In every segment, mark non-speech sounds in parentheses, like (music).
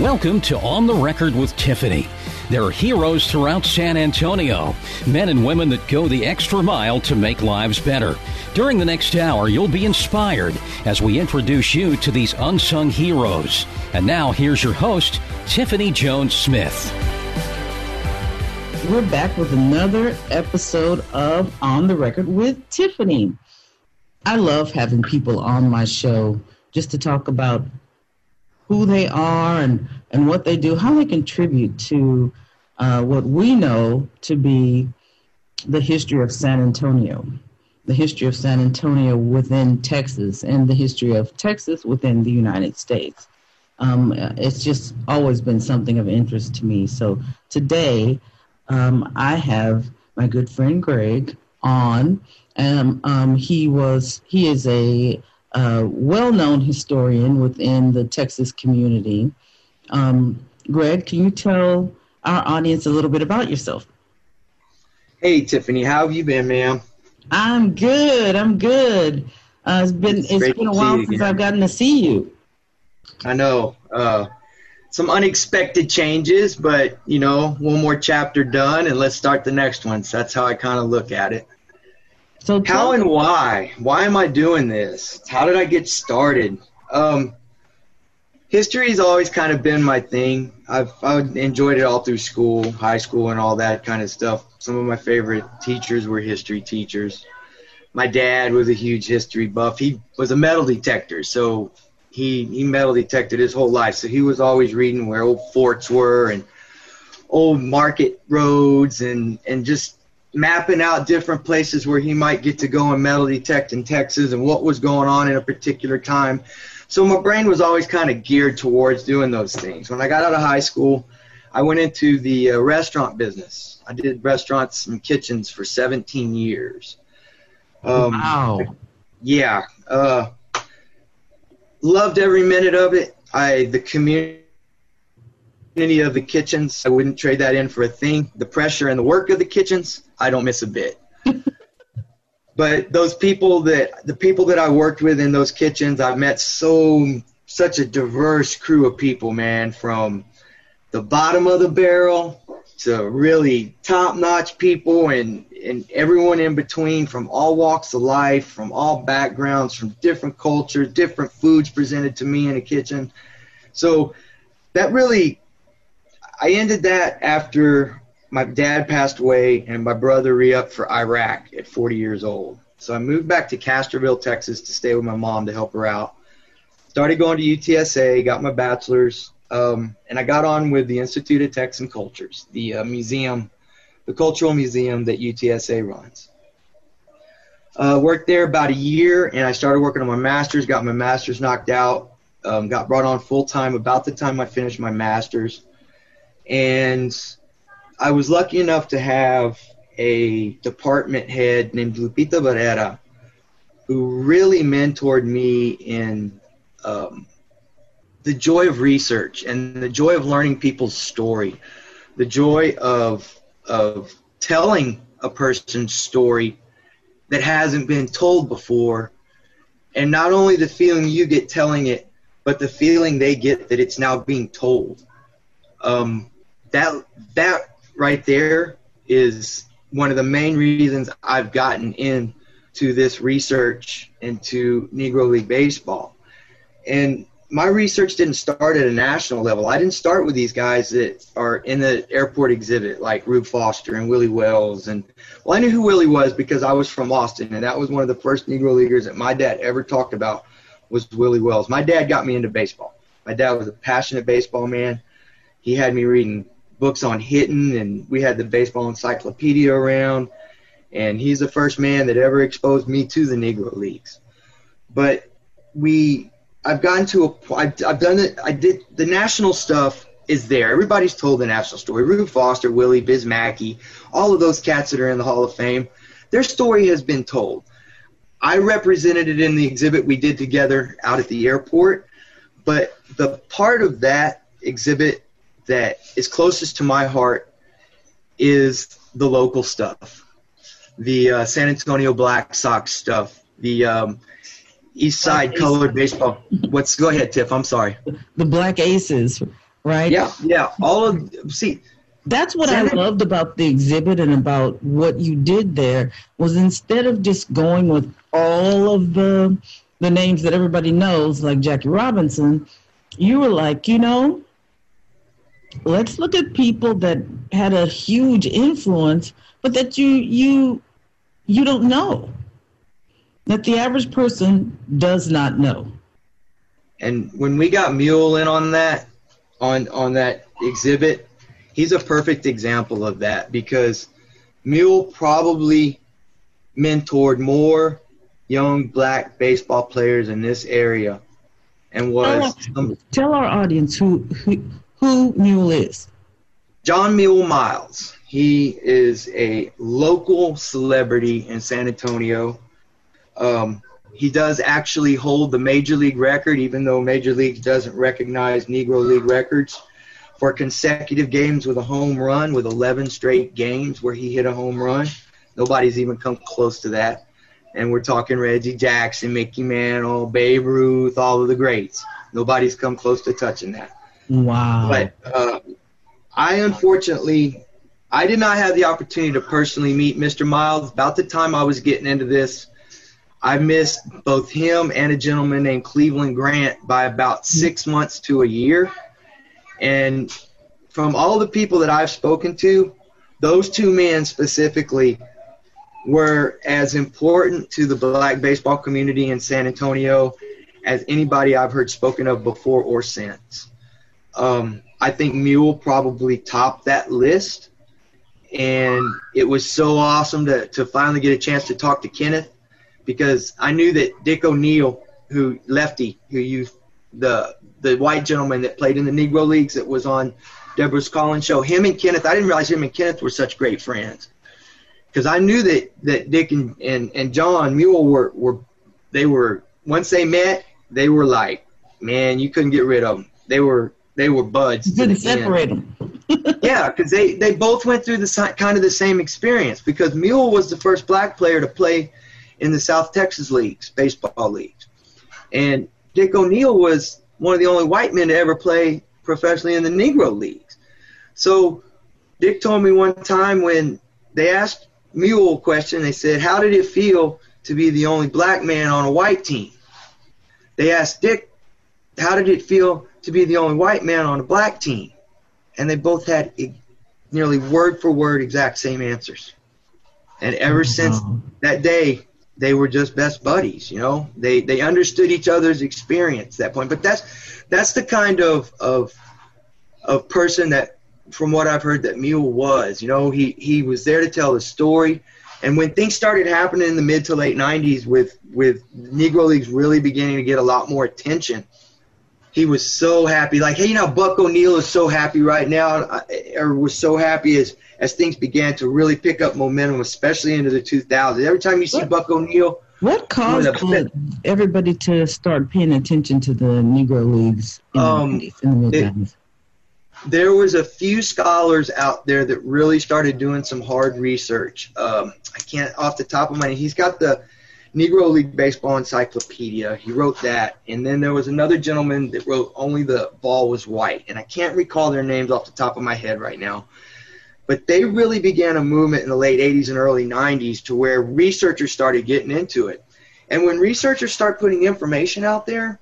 Welcome to On the Record with Tiffany. There are heroes throughout San Antonio, men and women that go the extra mile to make lives better. During the next hour, you'll be inspired as we introduce you to these unsung heroes. And now, here's your host, Tiffany Jones Smith. We're back with another episode of On the Record with Tiffany. I love having people on my show just to talk about who they are and, and what they do, how they contribute to uh, what we know to be the history of San Antonio, the history of San Antonio within Texas, and the history of Texas within the United States. Um, it's just always been something of interest to me. So today, um, I have my good friend Greg on, and um, he was he is a uh, well-known historian within the Texas community. Um, Greg, can you tell our audience a little bit about yourself? Hey, Tiffany, how have you been, ma'am? I'm good. I'm good. Uh, it's been it's, it's been a while since I've gotten to see you. I know. Uh, some unexpected changes, but you know, one more chapter done, and let's start the next one. So that's how I kind of look at it. So how and why? Why am I doing this? How did I get started? Um, history has always kind of been my thing. I've, I've enjoyed it all through school, high school, and all that kind of stuff. Some of my favorite teachers were history teachers. My dad was a huge history buff. He was a metal detector, so he he metal detected his whole life. So he was always reading where old forts were and old market roads and and just mapping out different places where he might get to go and metal detect in Texas and what was going on in a particular time. So my brain was always kind of geared towards doing those things. When I got out of high school, I went into the uh, restaurant business. I did restaurants and kitchens for 17 years. Um, wow. Yeah. Uh, loved every minute of it. I the community of the kitchens, I wouldn't trade that in for a thing. The pressure and the work of the kitchens, I don't miss a bit. (laughs) but those people that the people that I worked with in those kitchens, I've met so such a diverse crew of people, man, from the bottom of the barrel to really top-notch people and and everyone in between from all walks of life, from all backgrounds, from different cultures, different foods presented to me in a kitchen. So that really I ended that after my dad passed away and my brother re-upped for Iraq at 40 years old. So I moved back to Castroville, Texas to stay with my mom to help her out. Started going to UTSA, got my bachelor's, um, and I got on with the Institute of Texan Cultures, the uh, museum, the cultural museum that UTSA runs. Uh, worked there about a year, and I started working on my master's. Got my master's knocked out. Um, got brought on full time about the time I finished my master's, and I was lucky enough to have a department head named Lupita Barrera who really mentored me in um, the joy of research and the joy of learning people's story, the joy of of telling a person's story that hasn't been told before, and not only the feeling you get telling it, but the feeling they get that it's now being told. Um, that that right there is one of the main reasons I've gotten into this research into Negro League Baseball. And my research didn't start at a national level. I didn't start with these guys that are in the airport exhibit, like Rube Foster and Willie Wells. And well, I knew who Willie was because I was from Austin, and that was one of the first Negro leaguers that my dad ever talked about was Willie Wells. My dad got me into baseball. My dad was a passionate baseball man. He had me reading books on hitting, and we had the baseball encyclopedia around. And he's the first man that ever exposed me to the Negro Leagues. But we, I've gotten to a, I've, I've done it. I did the national stuff is there. Everybody's told the national story. Rube Foster, Willie, Biz Mackey, all of those cats that are in the Hall of Fame, their story has been told. I represented it in the exhibit we did together out at the airport, but the part of that exhibit that is closest to my heart is the local stuff, the uh, San Antonio Black Sox stuff, the um, East Side colored baseball. What's go ahead, Tiff? I'm sorry. The Black Aces. right? Yeah, yeah. All of see. That's what I loved about the exhibit and about what you did there was instead of just going with all of the the names that everybody knows, like Jackie Robinson, you were like, you know, let's look at people that had a huge influence, but that you you you don't know. That the average person does not know. And when we got Mule in on that, on on that exhibit, he's a perfect example of that because Mule probably mentored more young black baseball players in this area and was tell, our, tell our audience who, who who Mule is. John Mule Miles. He is a local celebrity in San Antonio. Um, he does actually hold the major league record, even though Major League doesn't recognize Negro League records for consecutive games with a home run, with 11 straight games where he hit a home run. Nobody's even come close to that. And we're talking Reggie Jackson, Mickey Mantle, Babe Ruth, all of the greats. Nobody's come close to touching that. Wow. But uh, I unfortunately, I did not have the opportunity to personally meet Mr. Miles. About the time I was getting into this, I missed both him and a gentleman named Cleveland Grant by about six months to a year. And from all the people that I've spoken to, those two men specifically were as important to the black baseball community in San Antonio as anybody I've heard spoken of before or since. Um, I think Mule probably topped that list. And it was so awesome to, to finally get a chance to talk to Kenneth because I knew that Dick O'Neill, who lefty, who you the the white gentleman that played in the Negro Leagues that was on Deborah's Collins show, him and Kenneth, I didn't realize him and Kenneth were such great friends because I knew that that Dick and, and, and John Mule were were they were once they met they were like man you couldn't get rid of them they were they were buds. You couldn't separate them. (laughs) yeah, because they they both went through the kind of the same experience because Mule was the first black player to play in the South Texas leagues, baseball leagues, and Dick O'Neill was one of the only white men to ever play professionally in the Negro leagues. So Dick told me one time when they asked Mule a question, they said, "How did it feel to be the only black man on a white team?" They asked Dick, "How did it feel to be the only white man on a black team?" And they both had nearly word for word exact same answers. And ever oh, since that day, they were just best buddies. You know, they they understood each other's experience at that point. But that's that's the kind of of of person that, from what I've heard, that Mule was. You know, he he was there to tell the story. And when things started happening in the mid to late '90s, with with Negro leagues really beginning to get a lot more attention, he was so happy. Like, hey, you know, Buck O'Neil is so happy right now, or was so happy as as things began to really pick up momentum, especially into the 2000s. Every time you see what, Buck O'Neil, what caused everybody to start paying attention to the Negro Leagues in, um, the, in the mid There was a few scholars out there that really started doing some hard research. Um, I can't off the top of my head. He's got the Negro League Baseball Encyclopedia. He wrote that, and then there was another gentleman that wrote "Only the Ball Was White," and I can't recall their names off the top of my head right now. But they really began a movement in the late 80s and early 90s to where researchers started getting into it. And when researchers start putting information out there,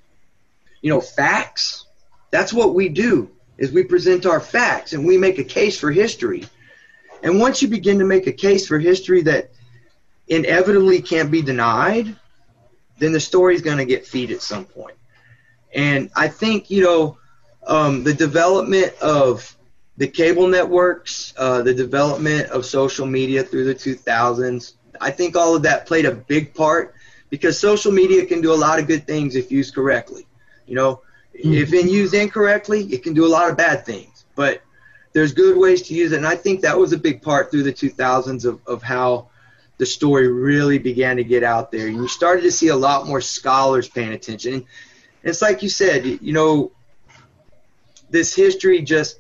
you know, facts, that's what we do is we present our facts and we make a case for history. And once you begin to make a case for history that inevitably can't be denied, then the story's going to get feed at some point. And I think, you know, um, the development of the cable networks, uh, the development of social media through the 2000s, I think all of that played a big part because social media can do a lot of good things if used correctly. You know, mm-hmm. if in used incorrectly, it can do a lot of bad things. But there's good ways to use it, and I think that was a big part through the 2000s of, of how the story really began to get out there. And you started to see a lot more scholars paying attention. And it's like you said, you know, this history just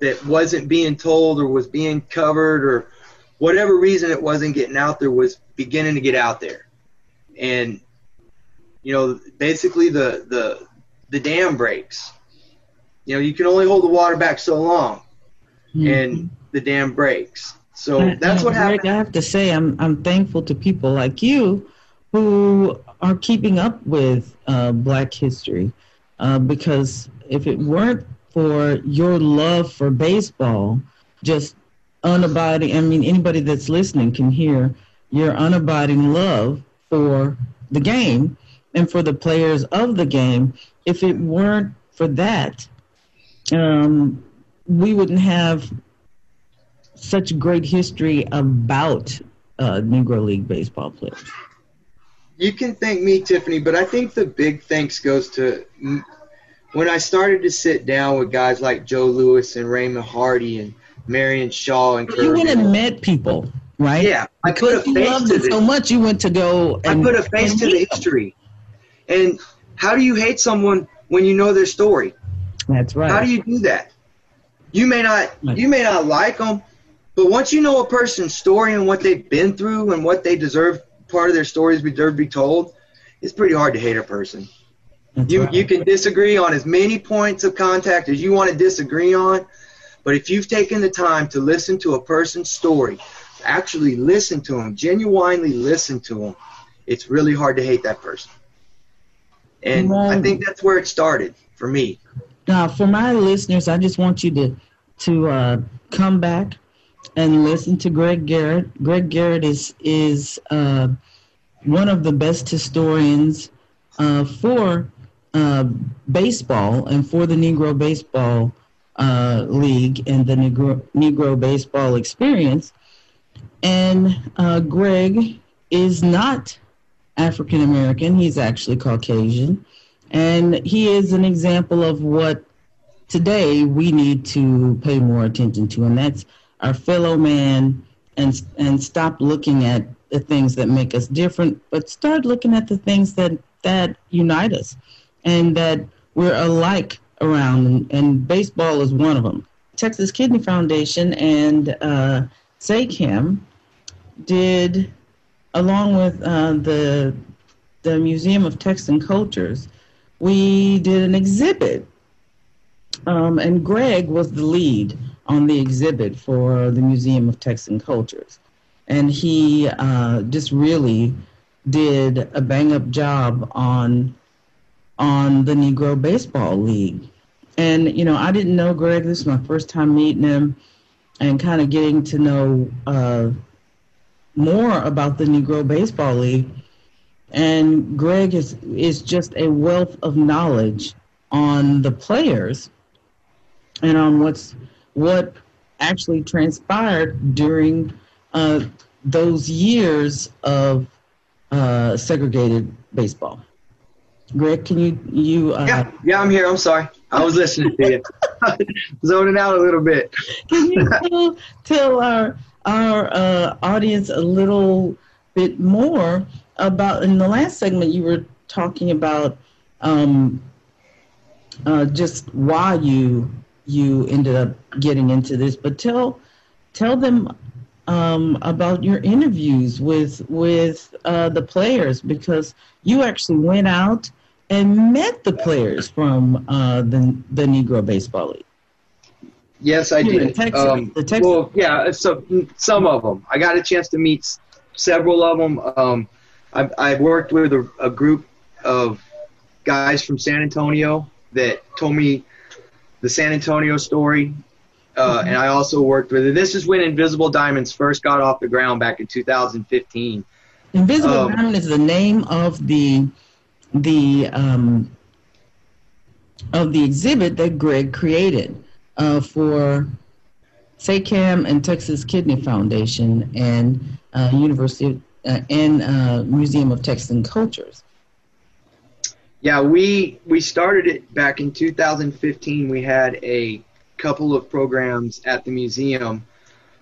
that wasn't being told or was being covered or whatever reason it wasn't getting out there was beginning to get out there. And you know, basically the the the dam breaks. you know, you can only hold the water back so long, Mhm. and the dam breaks. So that's what Greg, happened. I have to say, I'm I'm thankful to people like you who are keeping up with uh, Black history, uh, because if it weren't for your love for baseball, just unabiding. I mean, anybody that's listening can hear your unabiding love for the game and for the players of the game. If it weren't for that, um, we wouldn't have such great history about uh, Negro League baseball players. You can thank me, Tiffany, but I think the big thanks goes to when I started to sit down with guys like Joe Lewis and Raymond Hardy and Marion Shaw and You went and met people, right? Yeah, I put a face loved to it so much, you went to go I and put a face to the history. And how do you hate someone when you know their story? That's right. How do you do that? You may not you may not like them, but once you know a person's story and what they've been through and what they deserve, part of their stories deserve to be told. It's pretty hard to hate a person. That's You right. you can disagree on as many points of contact as you want to disagree on, but if you've taken the time to listen to a person's story, actually listen to them, genuinely listen to them, it's really hard to hate that person. And I think that's where it started for me. Now, for my listeners, I just want you to to uh, come back and listen to Greg Garrett. Greg Garrett is is uh, one of the best historians uh, for uh, baseball and for the Negro Baseball uh, League and the Negro, Negro Baseball Experience. And uh, Greg is not African American; he's actually Caucasian and he is an example of what today we need to pay more attention to, and that's our fellow man, and and stop looking at the things that make us different, but start looking at the things that that unite us, and that we're alike around, and, and baseball is one of them. Texas Kidney Foundation and uh, SACAM did, along with uh, the the Museum of Texan Cultures, we did an exhibit. Um, and Greg was the lead on the exhibit for the Museum of Texan Cultures. And he uh, just really did a bang up job on on the Negro Baseball League. And, you know, I didn't know Greg. This is my first time meeting him and kind of getting to know uh, more about the Negro Baseball League and Greg is is just a wealth of knowledge on the players and on what's what actually transpired during uh, those years of uh, segregated baseball. Greg, can you you uh, Yeah, yeah, I'm here. I'm sorry. I was listening to you. (laughs) Zoning out a little bit. can you tell, tell our our uh, audience a little bit more about in the last segment you were talking about um, uh, just why you you ended up getting into this, but tell tell them um, about your interviews with with uh, the players because you actually went out and met the players from uh, the the Negro Baseball League. Yes, I did. the Texas- um, the Texas- well, yeah, so some of them. I got a chance to meet several of them. Um, I, I worked with a, a group of guys from San Antonio that told me the San Antonio story. Uh, And I also worked with It. This is when Invisible Diamonds first got off the ground back in 2015. Invisible Um, Diamond is the name of the the um, of the exhibit that Greg created uh, for SACAM and Texas Kidney Foundation and uh, University uh, and uh, Museum of Texan Cultures. Yeah, we we started it back in 2015. We had a couple of programs at the museum.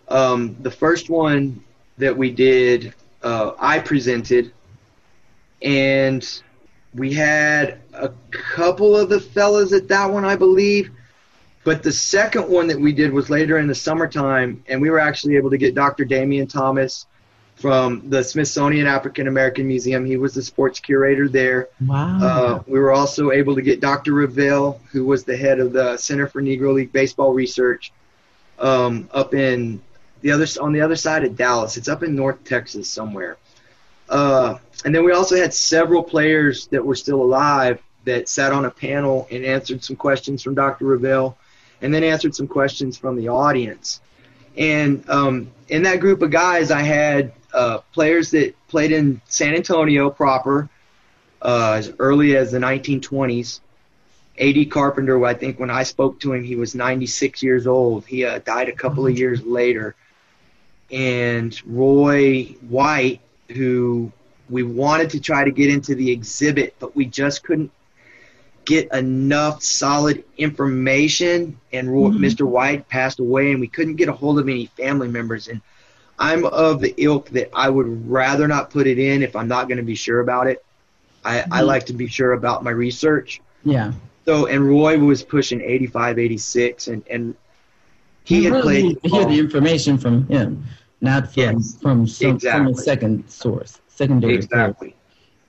Um, the first one that we did, uh, I presented, and we had a couple of the fellas at that one, I believe. But the second one that we did was later in the summertime, and we were actually able to get Dr. Damion Thomas from the Smithsonian African American Museum. He was the sports curator there. Wow. Uh, we were also able to get Dr. Revel, who was the head of the Center for Negro League Baseball Research, um, up in the other on the other side of Dallas. It's up in North Texas somewhere. Uh, and then we also had several players that were still alive that sat on a panel and answered some questions from Dr. Revel, and then answered some questions from the audience. And um, in that group of guys, I had uh, players that played in San Antonio proper uh, as early as the 1920s. A.D. Carpenter, I think when I spoke to him, he was 96 years old. He uh, died a couple of years later. And Roy White, who we wanted to try to get into the exhibit, but we just couldn't get enough solid information. And mm-hmm. Mr. White passed away, and we couldn't get a hold of any family members. And I'm of the ilk that I would rather not put it in if I'm not going to be sure about it. I, mm-hmm. I like to be sure about my research. Yeah. So and Roy was pushing 85, 86, and and he you had really played. hear the information from him, not from Yes, from some, exactly. from a second source, secondary Exactly.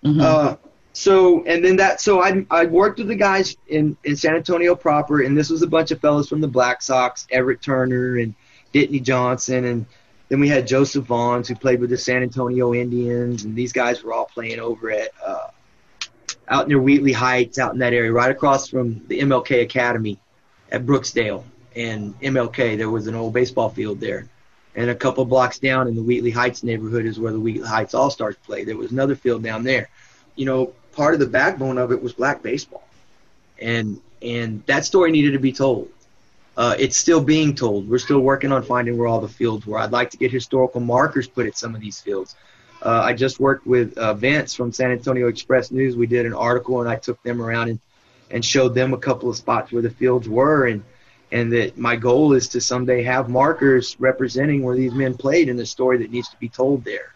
source. Mhm. Uh, so and then that so I I worked with the guys in in San Antonio proper, and this was a bunch of fellows from the Black Sox, Everett Turner and Ditney Johnson, and then we had Joseph Vaughns who played with the San Antonio Indians, and these guys were all playing over at uh, out near Wheatley Heights, out in that area, right across from the MLK Academy at Brooksdale and MLK. There was an old baseball field there. And a couple blocks down in the Wheatley Heights neighborhood is where the Wheatley Heights All Stars play. There was another field down there. You know, part of the backbone of it was black baseball, and and that story needed to be told. Uh, it's still being told. We're still working on finding where all the fields were. I'd like to get historical markers put at some of these fields. Uh, I just worked with uh, from San Antonio Express News. We did an article, and I took them around and and showed them a couple of spots where the fields were, and and that my goal is to someday have markers representing where these men played and the story that needs to be told there.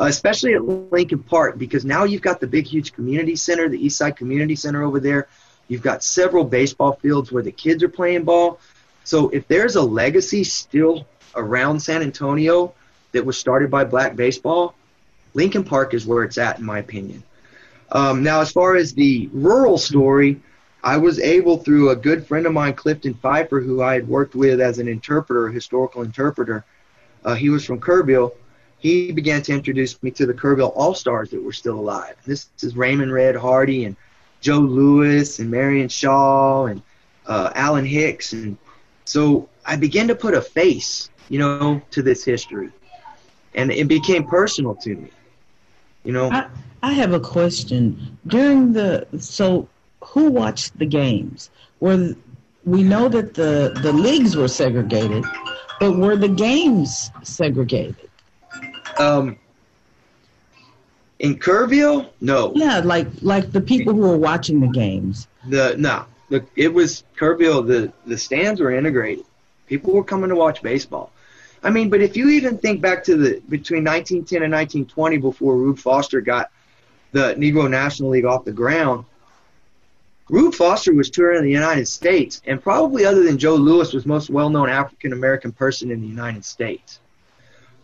Uh, especially at Lincoln Park, because now you've got the big, huge community center, the East Side Community Center over there. You've got several baseball fields where the kids are playing ball. So if there's a legacy still around San Antonio that was started by black baseball, Lincoln Park is where it's at, in my opinion. Um, now, as far as the rural story, I was able through a good friend of mine, Clifton Pfeiffer, who I had worked with as an interpreter, a historical interpreter. Uh, he was from Kerrville. He began to introduce me to the Kerrville All Stars that were still alive. This is Raymond Red Hardy and Joe Lewis and Marion Shaw and uh, Alan Hicks, and so I began to put a face, you know, to this history, and it became personal to me. You know, I, I have a question. During the so, who watched the games? Were we know that the the leagues were segregated, but were the games segregated? um, in Kerrville, no. Yeah, like like the people who were watching the games. The no, the, it was Kerrville. The the stands were integrated. People were coming to watch baseball. I mean, but if you even think back to the between 1910 and 1920, before Rube Foster got the Negro National League off the ground, Rube Foster was touring the United States, and probably other than Joe Lewis, was most well-known African American person in the United States.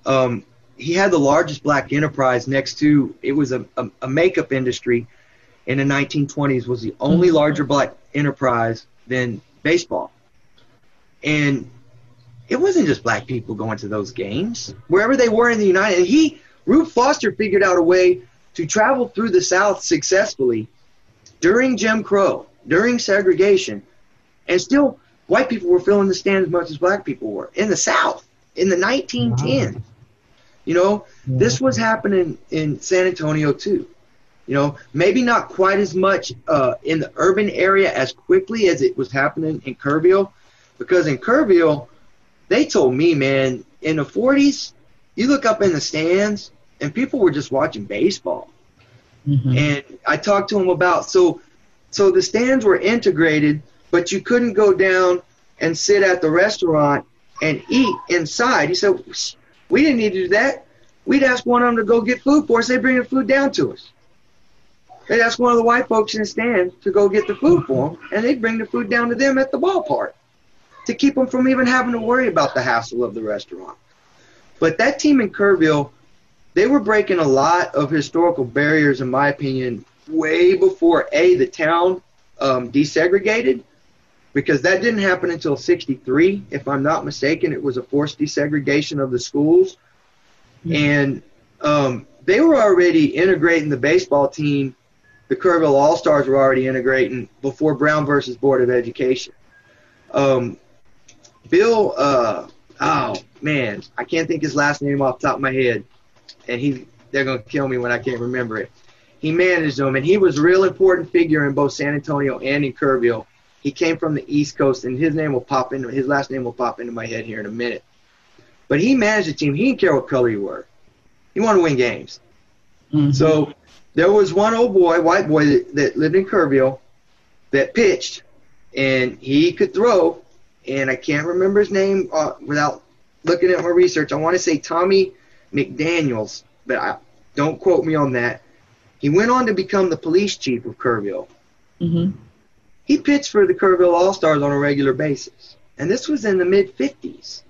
Um, he had the largest black enterprise next to it was a, a, a makeup industry in the 1920s was the only mm-hmm. larger black enterprise than baseball. And it wasn't just black people going to those games. Wherever they were in the united he rube foster figured out a way to travel through the south successfully during jim crow during segregation and still white people were filling the stands as much as black people were. In the south in the 1910s you know, this was happening in San Antonio too. You know, maybe not quite as much uh, in the urban area as quickly as it was happening in Kerrville, because in Kerrville, they told me, man, in the 40s, you look up in the stands and people were just watching baseball. Mhm. And I talked to him about so so the stands were integrated, but you couldn't go down and sit at the restaurant and eat inside. He said, we didn't need to do that. We'd ask one of them to go get food for us. They'd bring the food down to us. They'd ask one of the white folks in the stand to go get the food for them, and they'd bring the food down to them at the ballpark to keep them from even having to worry about the hassle of the restaurant. But that team in Kerrville, they were breaking a lot of historical barriers, in my opinion, way before a the town um, desegregated, because that didn't happen until '63, if I'm not mistaken. It was a forced desegregation of the schools, mm-hmm. and um, they were already integrating the baseball team. The Kerrville All Stars were already integrating before Brown versus Board of Education. Um, Bill, uh, oh man, I can't think his last name off the top of my head, and he they're gonna kill me when I can't remember it. He managed them, and he was a real important figure in both San Antonio and in Kerrville. He came from the East Coast, and his name will pop into his last name will pop into my head here in a minute. But he managed the team. He didn't care what color you were. He wanted to win games. Mm-hmm. So there was one old boy, white boy, that, that lived in Kerrville that pitched, and he could throw, and I can't remember his name uh, without looking at my research. I want to say Tommy McDaniels, but I, don't quote me on that. He went on to become the police chief of Kerrville. Mm-hmm. He pitched for the Kerrville All Stars on a regular basis, and this was in the mid 50s.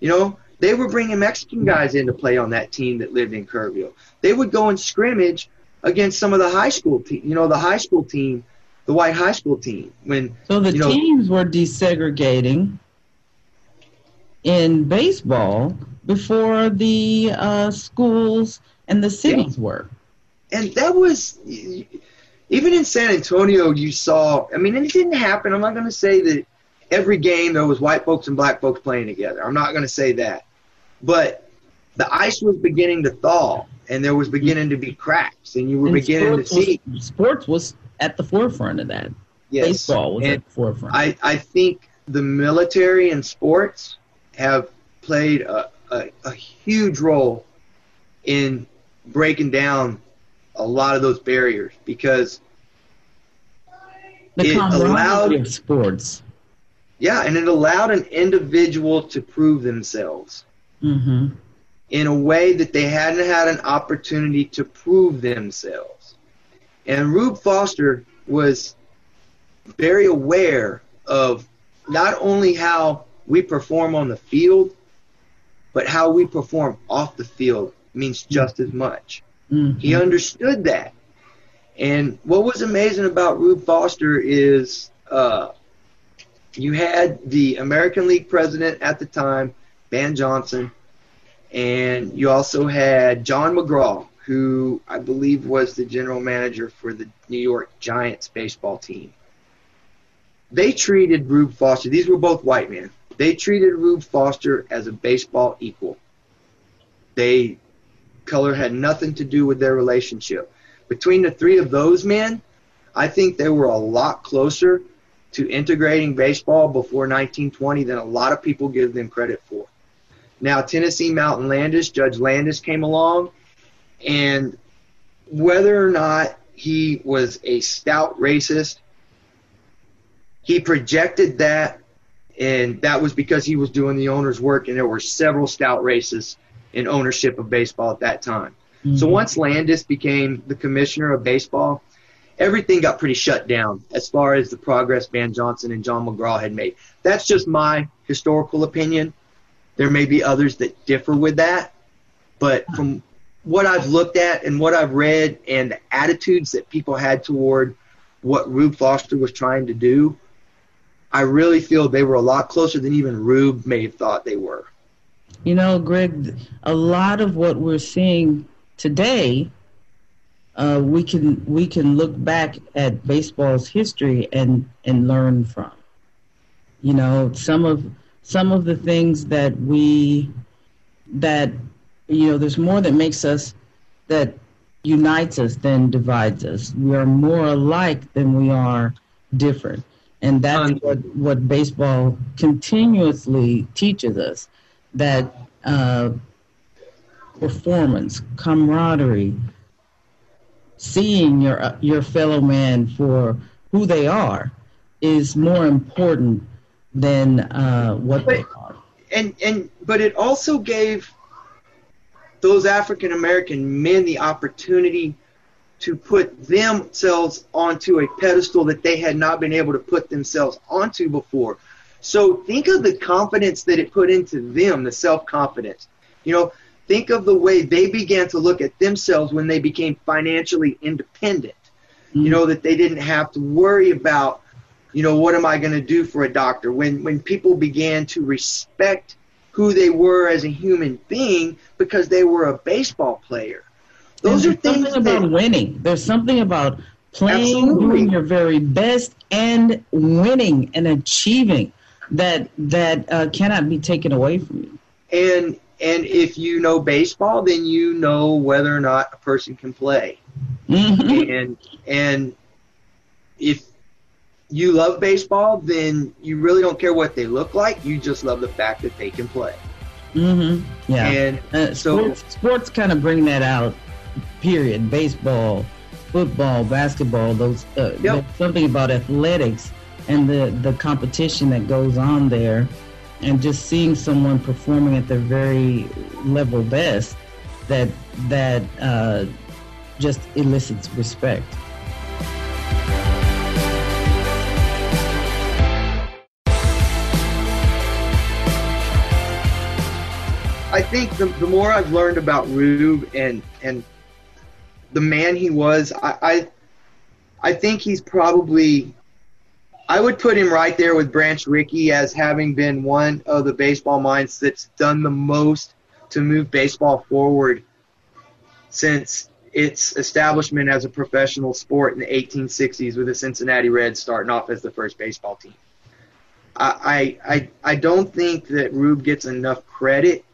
You know, they were bringing Mexican guys in to play on that team that lived in Kerrville. They would go and scrimmage against some of the high school team, you know, the high school team the white high school team. When so the you know, teams were desegregating in baseball before the uh, schools and the cities yeah. were. And that was even in San Antonio. You saw. I mean, it didn't happen. I'm not going to say that every game there was white folks and black folks playing together. I'm not going to say that, but the ice was beginning to thaw and there was beginning to be cracks and you were and beginning to see was, sports was at the forefront of that. Yes. Baseball was and at the forefront. I, I think the military and sports have played a, a, a huge role in breaking down a lot of those barriers because the it allowed sports. Yeah, and it allowed an individual to prove themselves mm-hmm. in a way that they hadn't had an opportunity to prove themselves. And Rube Foster was very aware of not only how we perform on the field, but how we perform off the field means just as much. Mm-hmm. He understood that. And what was amazing about Rube Foster is uh, you had the American League president at the time, Ban Johnson, and you also had John McGraw, who I believe was the general manager for the New York Giants baseball team. They treated Rube Foster, these were both white men, they treated Rube Foster as a baseball equal. They, color had nothing to do with their relationship. Between the three of those men, I think they were a lot closer to integrating baseball before 1920 than a lot of people give them credit for. Now, Kenesaw Mountain Landis, Judge Landis came along and whether or not he was a stout racist, he projected that, and that was because he was doing the owner's work, and there were several stout racists in ownership of baseball at that time. Mm-hmm. So once Landis became the commissioner of baseball, everything got pretty shut down as far as the progress Ban Johnson and John McGraw had made. That's just my historical opinion. There may be others that differ with that, but from what I've looked at and what I've read and the attitudes that people had toward what Rube Foster was trying to do, I really feel they were a lot closer than even Rube may have thought they were. You know, Greg, a lot of what we're seeing today, uh, we can we can look back at baseball's history and and learn from. You know, some of some of the things that we that you know, there's more that makes us, that unites us than divides us. We are more alike than we are different. And that's what, what baseball continuously teaches us that uh, performance, camaraderie, seeing your, your fellow man for who they are is more important than uh, what but, they are. And, and, but it also gave those African American men the opportunity to put themselves onto a pedestal that they had not been able to put themselves onto before. So think of the confidence that it put into them, the self confidence. You know, think of the way they began to look at themselves when they became financially independent. Mm-hmm. You know that they didn't have to worry about, you know, what am I going to do for a doctor? When when people began to respect who they were as a human being because they were a baseball player. Those are things something about that, winning. There's something about playing, absolutely. doing your very best, and winning and achieving that that uh, cannot be taken away from you. And and if you know baseball, then you know whether or not a person can play. Mm-hmm. And and if you love baseball, then you really don't care what they look like. You just love the fact that they can play. Mm-hmm. Yeah. And uh, so sports, sports kind of bring that out. Period. Baseball, football, basketball. Those uh, yep. something about athletics and the the competition that goes on there, and just seeing someone performing at their very level best, that that uh, just elicits respect. I think the, the more I've learned about Rube and and the man he was, I, I I think he's probably I would put him right there with Branch Rickey as having been one of the baseball minds that's done the most to move baseball forward since its establishment as a professional sport in the 1860s with the Cincinnati Reds starting off as the first baseball team. I I I don't think that Rube gets enough credit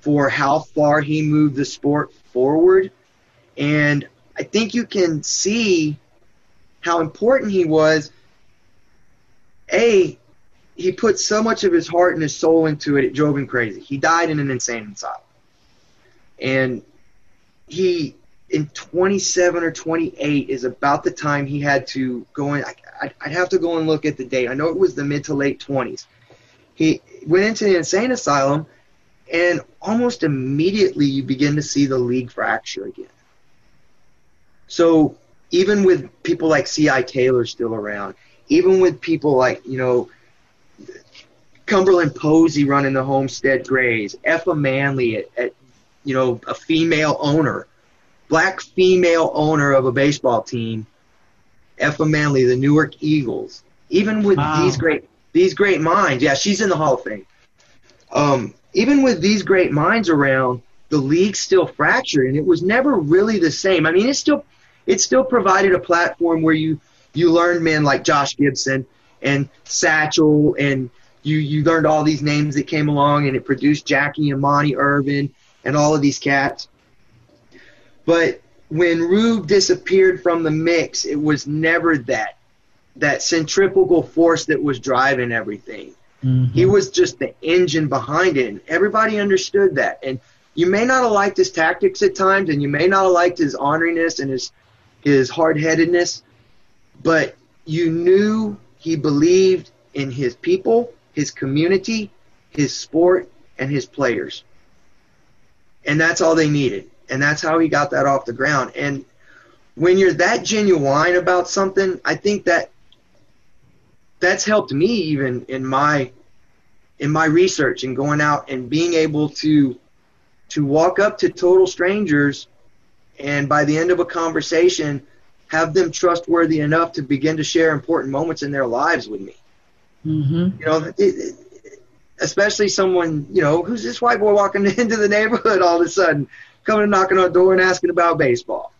for how far he moved the sport forward. And I think you can see how important he was. A, he put so much of his heart and his soul into it, it drove him crazy. He died in an insane asylum. And he, in 27 or 28, is about the time he had to go in. I, I'd have to go and look at the date. I know it was the mid to late 20s. He went into the insane asylum and almost immediately you begin to see the league fracture again. So even with people like C.I. Taylor still around, even with people like, you know, Cumberland Posey running the Homestead Grays, Effa Manley at, at, you know, a female owner, black female owner of a baseball team, Effa Manley, the Newark Eagles. Even with wow. these great these great minds, yeah, she's in the Hall of Fame. Um, even with these great minds around, the league still fractured, and it was never really the same. I mean, it still it still provided a platform where you you learned men like Josh Gibson and Satchel, and you you learned all these names that came along, and it produced Jackie and Monte Irvin and all of these cats. But when Rube disappeared from the mix, it was never that that centrifugal force that was driving everything. Mm-hmm. He was just the engine behind it. And everybody understood that. And you may not have liked his tactics at times, and you may not have liked his honoriness and his his hard headedness, but you knew he believed in his people, his community, his sport, and his players. And that's all they needed. And that's how he got that off the ground. And when you're that genuine about something, I think that that's helped me even in my in my research and going out and being able to to walk up to total strangers and by the end of a conversation have them trustworthy enough to begin to share important moments in their lives with me mm-hmm. you know it, it, especially someone you know who's this white boy walking (laughs) into the neighborhood all of a sudden coming and knocking on the door and asking about baseball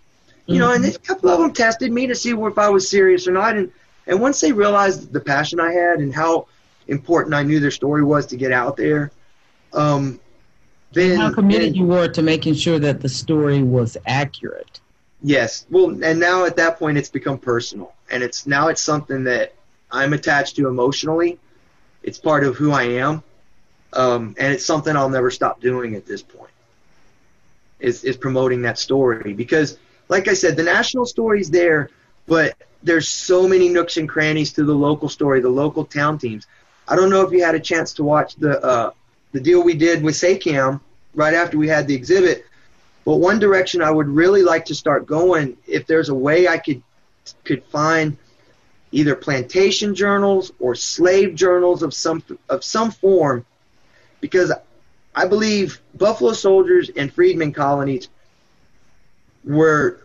you mm-hmm. know and a couple of them tested me to see if i was serious or not and and once they realized the passion I had and how important I knew their story was to get out there, um, then how committed then, you were to making sure that the story was accurate. Yes. Well, and now at that point, it's become personal, and it's now it's something that I'm attached to emotionally. It's part of who I am, um, and it's something I'll never stop doing at this point. Is is promoting that story because, like I said, the national story is there, but there's so many nooks and crannies to the local story, the local town teams. I don't know if you had a chance to watch the uh, the deal we did with SACAM right after we had the exhibit. But one direction I would really like to start going, if there's a way I could could find either plantation journals or slave journals of some of some form, because I believe Buffalo Soldiers and Freedmen colonies were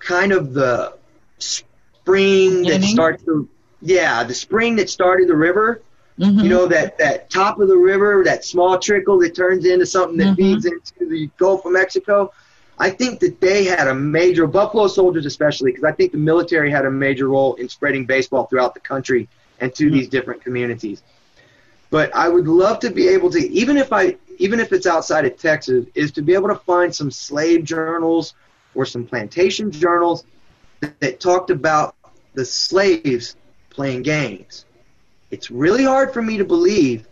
kind of the spring that started the yeah the spring that started the river. Mhm. You know that that top of the river, that small trickle that turns into something that Mhm. feeds into the Gulf of Mexico. I think that they had a major Buffalo Soldiers, especially because I think the military had a major role in spreading baseball throughout the country and to Mhm. these different communities. But I would love to be able to, even if I, even if it's outside of Texas, is to be able to find some slave journals or some plantation journals that, that talked about the slaves playing games. It's really hard for me to believe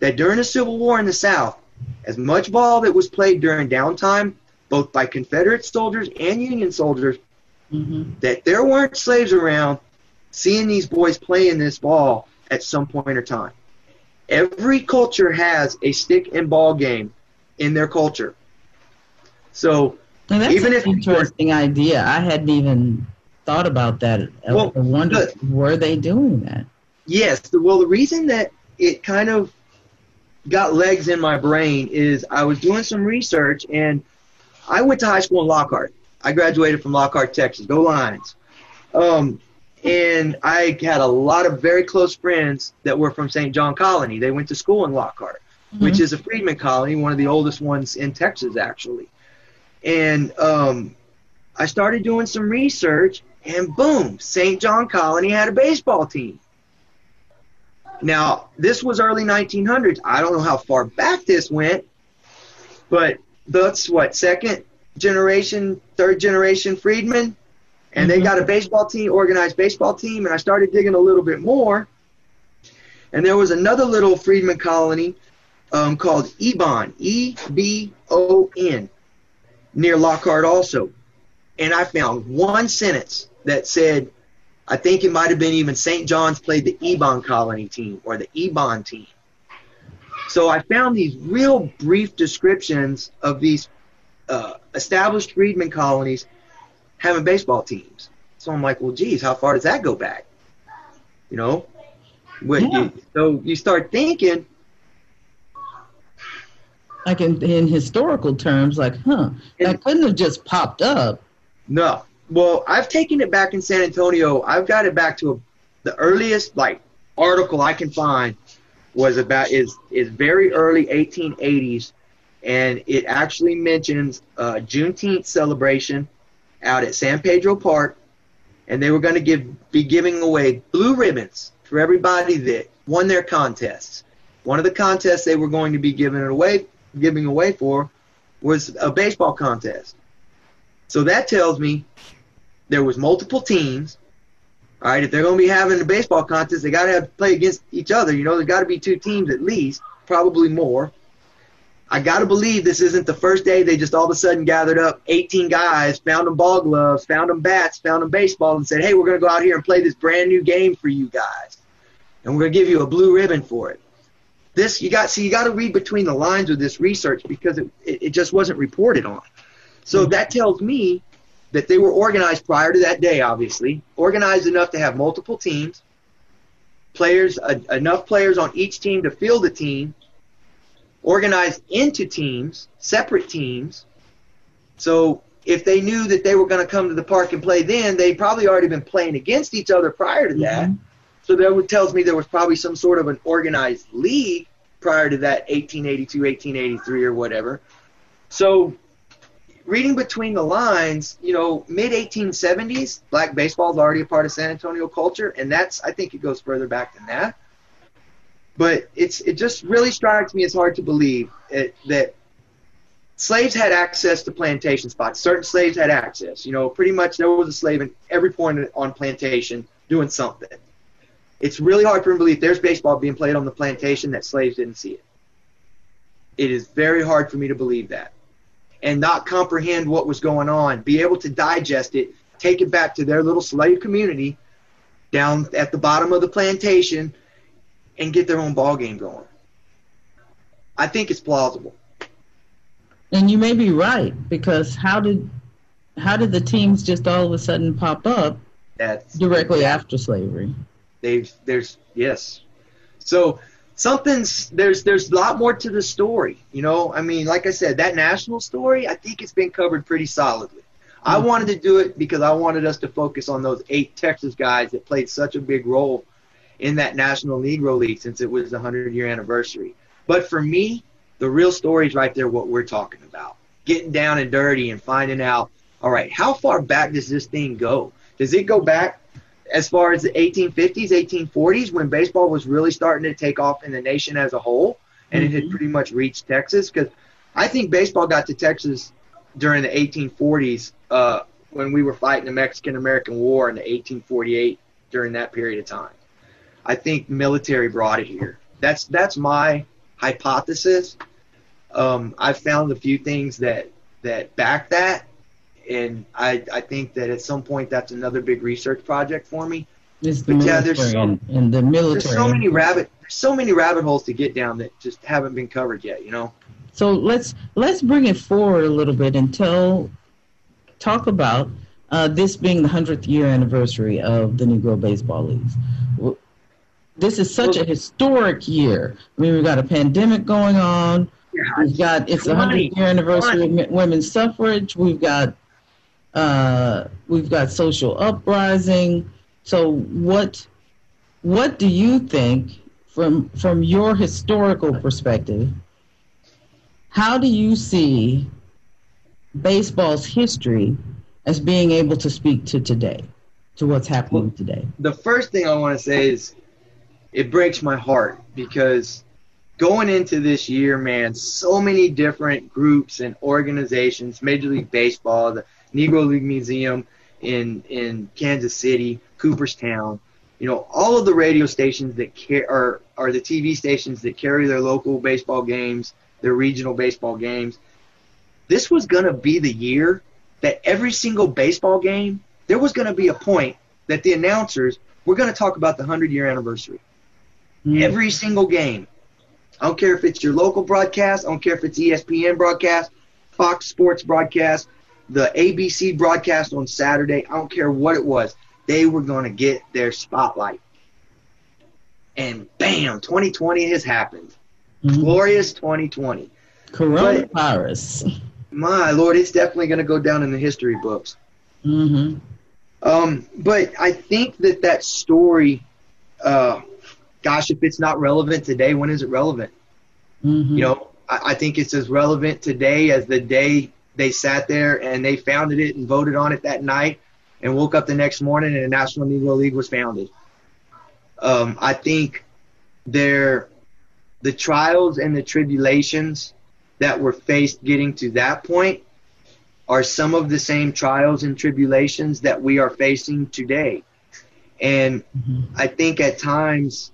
that during the Civil War in the South, as much ball that was played during downtime, both by Confederate soldiers and Union soldiers, Mhm. that there weren't slaves around seeing these boys playing this ball at some point or time. Every culture has a stick and ball game in their culture. So Now, that's Even an if interesting idea. I hadn't even thought about that. I Well, wondered, were they doing that? Yes. Well, the reason that it kind of got legs in my brain is I was doing some research and I went to high school in Lockhart. I graduated from Lockhart, Texas. Go Lions. Um, and I had a lot of very close friends that were from St. John Colony. They went to school in Lockhart, which is a freedman colony, one of the oldest ones in Texas, actually. And um, I started doing some research, and boom, St. John Colony had a baseball team. Now, this was early 1900s. I don't know how far back this went, but that's what second generation, third generation freedmen, and they Mhm. got a baseball team, organized baseball team. And I started digging a little bit more, and there was another little freedman colony um, called Ebon, E B O N, near Lockhart also. And I found one sentence that said I think it might have been even St. John's played the Ebon Colony team or the Ebon team. So I found these real brief descriptions of these uh, established freedmen colonies having baseball teams. So I'm like, well, geez, how far does that go back? You know, what Yeah. you, so you start thinking, Like in, in historical terms, like, huh, that couldn't have just popped up. No. Well, I've taken it back in San Antonio. I've got it back to a, the earliest like article I can find was about is is very early 1880s, and it actually mentions uh, Juneteenth celebration out at San Pedro Park, and they were going to give be giving away blue ribbons for everybody that won their contests. One of the contests they were going to be giving away giving away for was a baseball contest. So that tells me there was multiple teams. All right, if they're going to be having a baseball contest, they got to have play against each other. You know, there's got to be two teams at least, probably more. I got to believe this isn't the first day they just all of a sudden gathered up 18 guys, found them ball gloves, found them bats, found them baseball, and said, "Hey, we're going to go out here and play this brand new game for you guys, and we're going to give you a blue ribbon for it." This you got. See, you got to read between the lines with this research because it, it, it just wasn't reported on. So mm-hmm. that tells me that they were organized prior to that day, obviously, organized enough to have multiple teams, players uh, enough players on each team to field the team, organized into teams, separate teams. So if they knew that they were going to come to the park and play then, they'd probably already been playing against each other prior to that. Mhm. So that would tells me there was probably some sort of an organized league prior to that 1882, 1883 or whatever. So reading between the lines, you know, mid 1870s, black baseball is already a part of San Antonio culture, and that's I think it goes further back than that. But it's it just really strikes me as hard to believe it, that slaves had access to plantation spots. Certain slaves had access. You know, pretty much there was a slave in every point on plantation doing something. It's really hard for me to believe there's baseball being played on the plantation that slaves didn't see it. It is very hard for me to believe that and not comprehend what was going on, be able to digest it, take it back to their little slave community down at the bottom of the plantation, and get their own ball game going. I think it's plausible. And you may be right because how did how did the teams just all of a sudden pop up That's directly after slavery? they've there's yes. So something's there's there's a lot more to the story. You know, I mean, like I said, that national story, I think it's been covered pretty solidly. I Mm-hmm. wanted to do it because I wanted us to focus on those eight Texas guys that played such a big role in that National Negro League since it was the 100 year anniversary. But for me, the real story is right there what we're talking about. Getting down and dirty and finding out, all right, how far back does this thing go? Does it go back as far as the 1850s, 1840s when baseball was really starting to take off in the nation as a whole and it had Mhm. pretty much reached Texas? Because I think baseball got to Texas during the 1840s uh, when we were fighting the Mexican American War in the 1848 during that period of time. I think military brought it here. That's that's my hypothesis. Um, I've found a few things that that back that, and I I think that at some point that's another big research project for me. It's the But yeah, there's so- and, and the military. There's so many rabbit there's so many rabbit holes to get down that just haven't been covered yet. You know. So let's let's bring it forward a little bit and tell talk about uh, this being the hundredth year anniversary of the Negro Baseball Leagues. This is such a historic year. I mean, we've got a pandemic going on. We've got it's the hundredth year anniversary of women's suffrage. We've got uh, we've got social uprising. So what what do you think from from your historical perspective? How do you see baseball's history as being able to speak to today, to what's happening today? the first thing I want to say is it breaks my heart because going into this year, man, so many different groups and organizations, Major League Baseball, the Negro League Museum in in Kansas City, Cooperstown, you know, all of the radio stations that care are are the TV stations that carry their local baseball games, their regional baseball games. This was going to be the year that every single baseball game, there was going to be a point that the announcers were going to talk about the 100 year anniversary. Mm. Every single game. I don't care if it's your local broadcast, I don't care if it's ESPN broadcast, Fox Sports broadcast, the ABC broadcast on Saturday, I don't care what it was. They were going to get their spotlight. And bam, 2020 has happened. Mhm. Glorious 2020. Coronavirus. My lord, it's definitely going to go down in the history books. Mm-hmm. Um, but I think that that story, uh, gosh, if it's not relevant today, when is it relevant? hmm You know, I, I think it's as relevant today as the day they sat there and they founded it and voted on it that night and woke up the next morning and the National Negro League was founded. Um, I think there, the trials and the tribulations that were faced getting to that point are some of the same trials and tribulations that we are facing today. And hmm I think at times,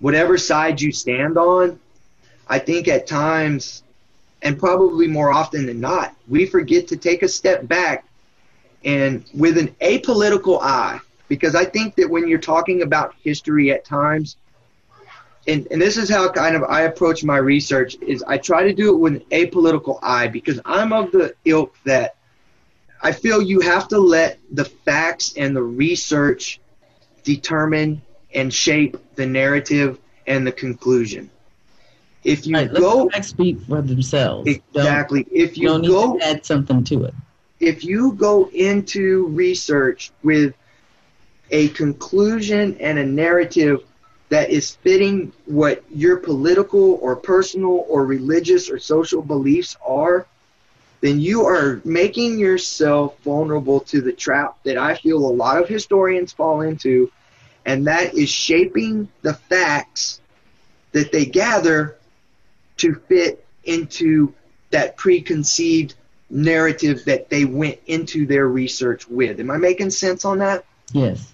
whatever side you stand on, I think at times, and probably more often than not, we forget to take a step back and with an apolitical eye, because I think that when you're talking about history at times, and, and this is how kind of I approach my research is I try to do it with an apolitical eye because I'm of the ilk that I feel you have to let the facts and the research determine and shape the narrative and the conclusion. If you Right, let go facts speak for themselves. exactly, if Don't, you don't need go add something to it. if you go into research with a conclusion and a narrative that is fitting what your political or personal or religious or social beliefs are, then you are making yourself vulnerable to the trap that I feel a lot of historians fall into, and that is shaping the facts that they gather to fit into that preconceived narrative that they went into their research with. Am I making sense on that? Yes.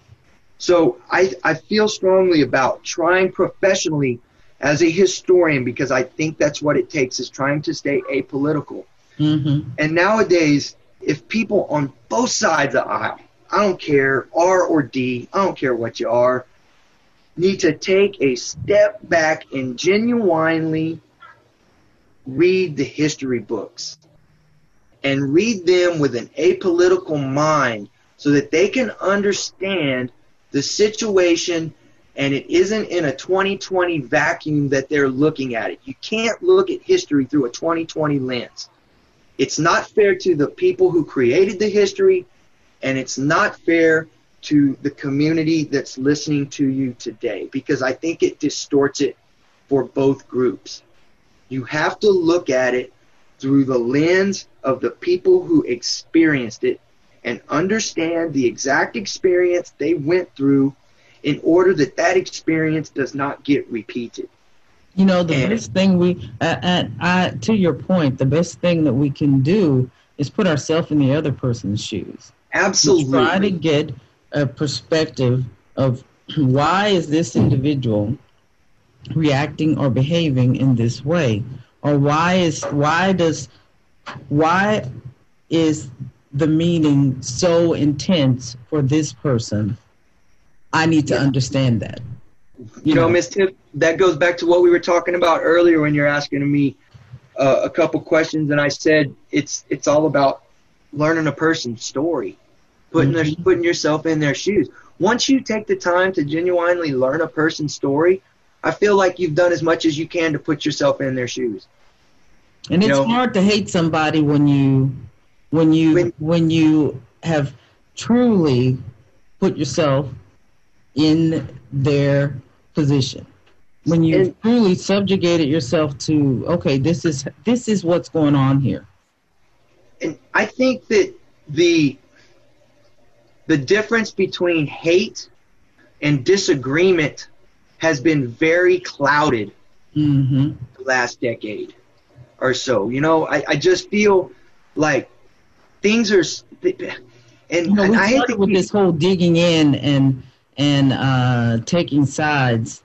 So I, I feel strongly about trying professionally as a historian because I think that's what it takes is trying to stay apolitical. hmm And nowadays, if people on both sides of the aisle, I don't care, R or D, I don't care what you are, need to take a step back and genuinely read the history books and read them with an apolitical mind so that they can understand the situation and it isn't in a 2020 vacuum that they're looking at it. You can't look at history through a 2020 lens. It's not fair to the people who created the history, and it's not fair to the community that's listening to you today because I think it distorts it for both groups. You have to look at it through the lens of the people who experienced it and understand the exact experience they went through in order that that experience does not get repeated. You know, the and, best thing we, uh, uh, to your point, the best thing that we can do is put ourselves in the other person's shoes. Absolutely. try to get a perspective of (clears throat) why is this individual reacting or behaving in this way, or why is why does why is the meaning so intense for this person I need to yeah. understand that. You, you know, know, Miss Tiff, that goes back to what we were talking about earlier when you're asking me uh, a couple questions, and I said it's it's all about learning a person's story, putting mm-hmm. their, putting yourself in their shoes. Once you take the time to genuinely learn a person's story, I feel like you've done as much as you can to put yourself in their shoes. And you it's know, hard to hate somebody when you when you when, when you have truly put yourself in their position. When you and, truly subjugated yourself to okay this is this is what's going on here. And i think that the the difference between hate and disagreement has been very clouded mm-hmm. the last decade or so you know i, I just feel like things are and, you know, and I started with this whole digging in and and uh, taking sides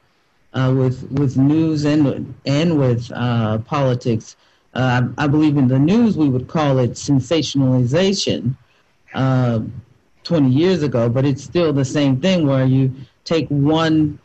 uh, with with news and and with uh, politics. Uh, I, I, believe in the news we would call it sensationalization uh, 20 years ago, but it's still the same thing where you take one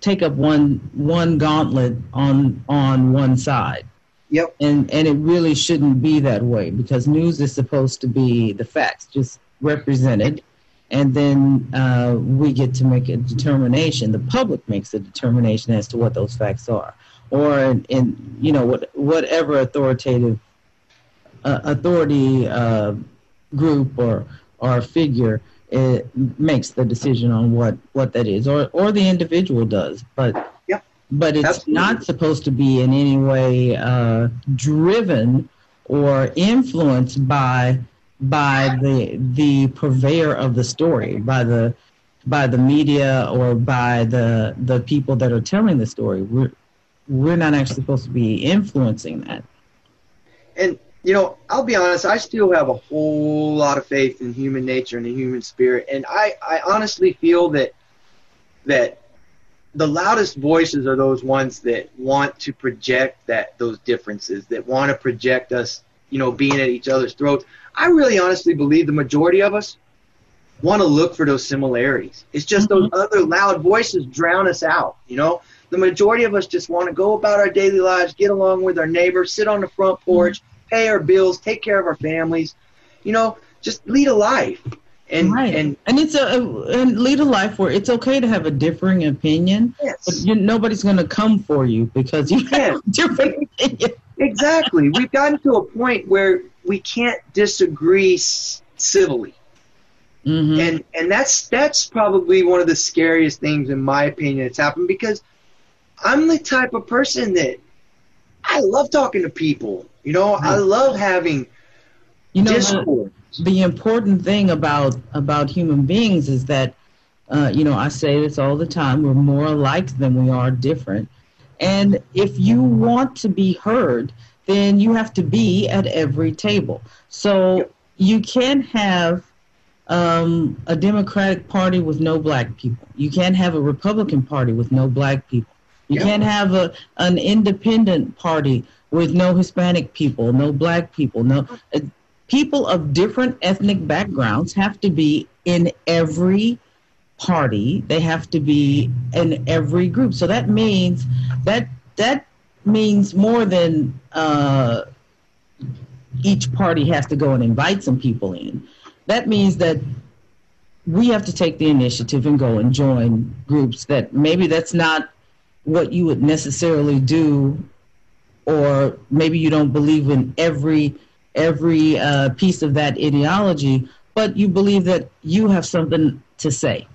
take up one one gauntlet on on one side. Yep. And and it really shouldn't be that way because news is supposed to be the facts just represented and then uh, we get to make a determination. The public makes a determination as to what those facts are, or in, in you know what, whatever authoritative uh, authority uh, group or or figure it makes the decision on what what that is, or or the individual does, but. Yeah. But it's Absolutely. not supposed to be in any way uh, driven or influenced by by the the purveyor of the story, by the by the media or by the the people that are telling the story. We're we're not actually supposed to be influencing that. And you know, I'll be honest, I still have a whole lot of faith in human nature and the human spirit, and I I honestly feel that that the loudest voices are those ones that want to project that those differences, that want to project us, you know, being at each other's throats. I really honestly believe the majority of us want to look for those similarities. It's just mm-hmm. those other loud voices drown us out, you know? The majority of us just want to go about our daily lives, get along with our neighbors, sit on the front porch. Pay our bills, take care of our families, you know, just lead a life. And, right. and and it's a and lead a life where it's okay to have a differing opinion. Yes. But you, nobody's going to come for you because you have a different opinion. Exactly. (laughs) We've gotten to a point where we can't disagree civilly. Mm-hmm. And and that's that's probably one of the scariest things in my opinion that's happened because I'm the type of person that I love talking to people. You know, I love having you know the, the, important thing about about human beings is that uh, you know I say this all the time. We're more alike than we are different. And if you want to be heard, then you have to be at every table. So you can't have um, a Democratic Party with no black people. You can't have a Republican Party with no black people. You yeah. can't have a an independent party with no Hispanic people, no black people, no uh, people of different ethnic backgrounds have to be in every party. They have to be in every group. So that means that that means more than uh, each party has to go and invite some people in. That means that we have to take the initiative and go and join groups that maybe that's not what you would necessarily do or maybe you don't believe in every every uh, piece of that ideology but you believe that you have something to say.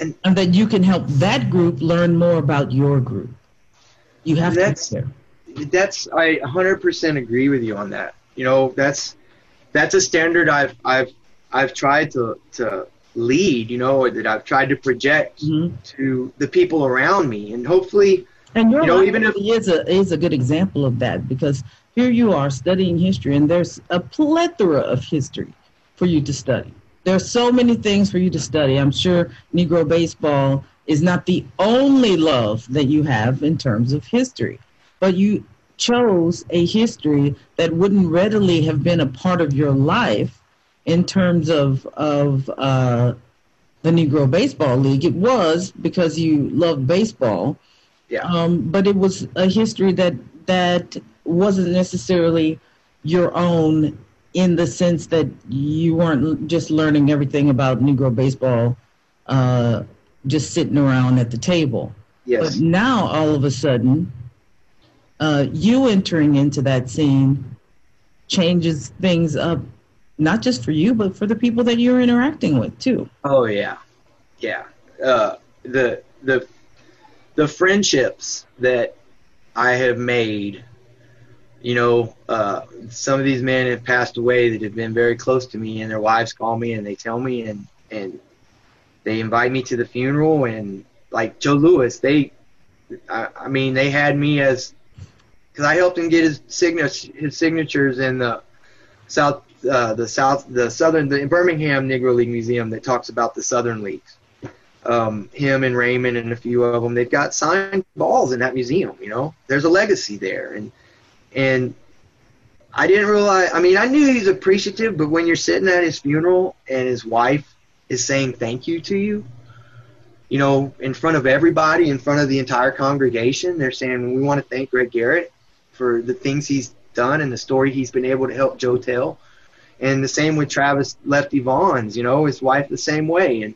And, and that you can help that group learn more about your group. You have that's, to that's i 100% agree with you on that. You know that's that's a standard i've i've i've tried to to lead, you know, or that I've tried to project mm-hmm. to the people around me, and hopefully, and your you know, even if is a is a good example of that because here you are studying history, and there's a plethora of history for you to study. There are so many things for you to study. I'm sure Negro baseball is not the only love that you have in terms of history, but you chose a history that wouldn't readily have been a part of your life in terms of of uh, the Negro Baseball League. It was because you loved baseball. Yeah. Um, but it was a history that that wasn't necessarily your own in the sense that you weren't just learning everything about Negro baseball, uh, just sitting around at the table. Yes. But now all of a sudden, uh, you entering into that scene changes things up not just for you, but for the people that you're interacting with too. Oh yeah, yeah. Uh, the the the friendships that I have made, you know, uh, some of these men have passed away that have been very close to me, and their wives call me and they tell me, and and they invite me to the funeral, and like Joe Lewis, they, I, I mean, they had me as because I helped him get his signature his signatures in the South uh, the South, the Southern, the Birmingham Negro League Museum that talks about the Southern leagues. Um, him and Raymond and a few of them, they've got signed balls in that museum. You know, there's a legacy there, and and I didn't realize. I mean, I knew he's appreciative, but when you're sitting at his funeral and his wife is saying thank you to you, you know, in front of everybody, in front of the entire congregation, they're saying we want to thank Greg Garrett for the things he's done and the story he's been able to help Joe tell. And the same with Travis Lefty Vaughns, you know, his wife the same way. And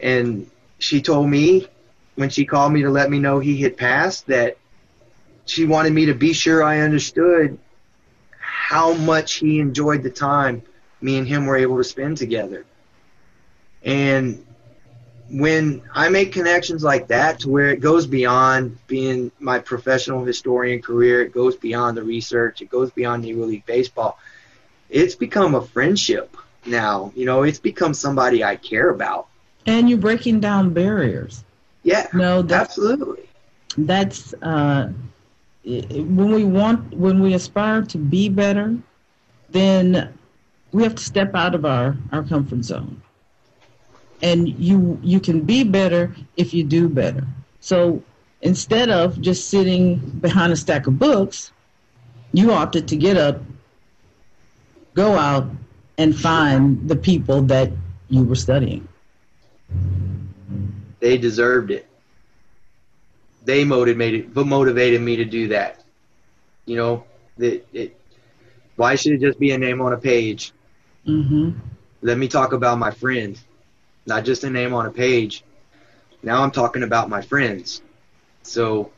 and she told me when she called me to let me know he had passed that she wanted me to be sure I understood how much he enjoyed the time me and him were able to spend together. And when I make connections like that to where it goes beyond being my professional historian career, it goes beyond the research, it goes beyond Negro League Baseball it's become a friendship now. You know, it's become somebody I care about. And you're breaking down barriers. Yeah. No, that's, absolutely. That's uh, when we want, when we aspire to be better, then we have to step out of our, our comfort zone. And you you can be better if you do better. So instead of just sitting behind a stack of books, you opted to get up go out and find the people that you were studying. They deserved it. They motivated motivated me to do that. You know, that it, why should it just be a name on a page? Mm-hmm. Let me talk about my friends, not just a name on a page. Now I'm talking about my friends. So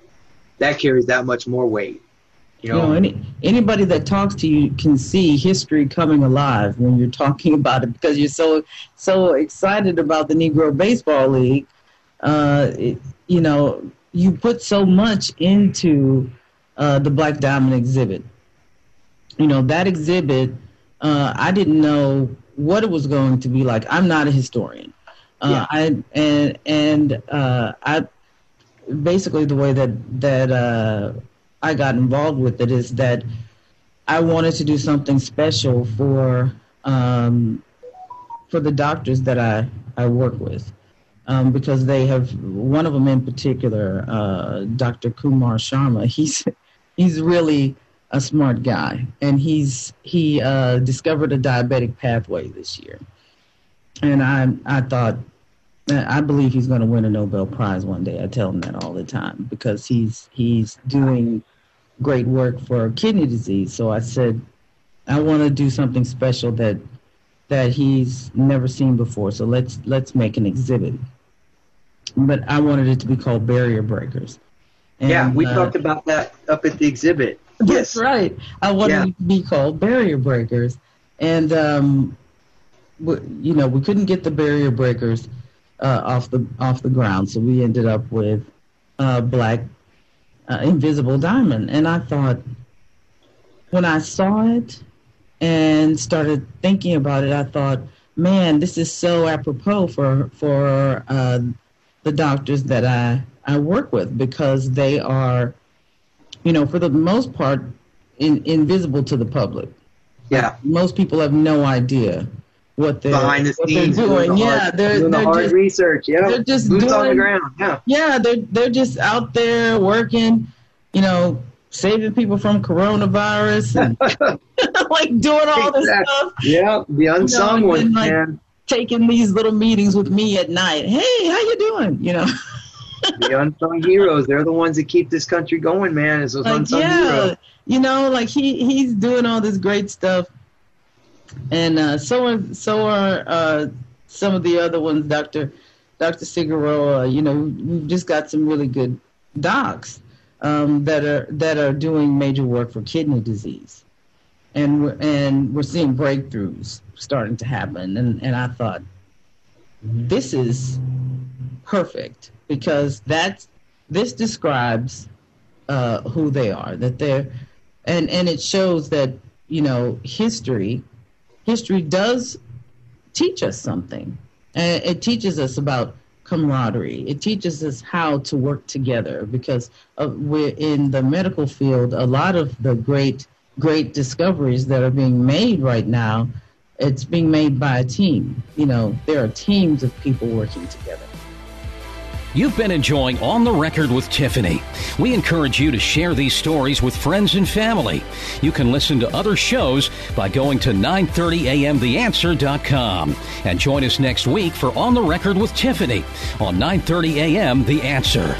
that carries that much more weight. You know, you know any, anybody that talks to you can see history coming alive when you're talking (laughs) about it because you're so so excited about the Negro Baseball League. Uh, it, you know, you put so much into uh, the Black Diamond exhibit. You know, that exhibit, uh, I didn't know what it was going to be like. I'm not a historian. Uh, yeah. I and and uh, I basically the way that that uh, I got involved with it is that I wanted to do something special for um, for the doctors that I, I work with. Um, because they have one of them in particular, uh, Dr. Kumar Sharma. (laughs) He's he's really a smart guy, and he's he uh, discovered a diabetic pathway this year, and I I thought I believe he's going to win a Nobel Prize one day. I tell him that all the time because he's he's doing great work for kidney disease. So I said, I want to do something special that that he's never seen before. So let's let's make an exhibit. But I wanted it to be called Barrier Breakers. And, yeah, we uh, talked about that up at the exhibit. That's yes. right. I wanted yeah. it to be called Barrier Breakers, and um, we, you know we couldn't get the Barrier Breakers uh, off the off the ground, so we ended up with uh, Black uh, Invisible Diamond, and I thought when I saw it and started thinking about it, I thought, man, this is so apropos for for uh, the doctors that I I work with because they are, you know, for the most part, in, invisible to the public. Yeah. Most people have no idea what they're behind the scenes they're doing. doing yeah, hard, they're doing they're the hard just, research. Yeah, they're just boots doing, on the ground. Yeah, yeah, they're they're just out there working. You know, saving people from coronavirus and (laughs) (laughs) like doing all this stuff. Yeah, the unsung you know, ones, like, man. Taking these little meetings with me at night. Hey, how you doing? You know. (laughs) the unsung heroes. They're the ones that keep this country going, man. Is those like, unsung yeah, heroes. You know, like he he's doing all this great stuff, and uh, so are so are uh, some of the other ones, Doctor Doctor Cigarroa. You know, we've just got some really good docs um, that are that are doing major work for kidney disease, and we're, and we're seeing breakthroughs starting to happen. And and I thought, this is perfect because that's this describes uh, who they are. That they're and and it shows that you know history history does teach us something. And it teaches us about camaraderie. It teaches us how to work together because uh, we're in the medical field. A lot of the great, great discoveries that are being made right now, it's being made by a team. You know, there are teams of people working together. You've been enjoying On the Record with Tiffany. We encourage you to share these stories with friends and family. You can listen to other shows by going to 930amtheanswer.com and join us next week for On the Record with Tiffany on 930 AM The Answer.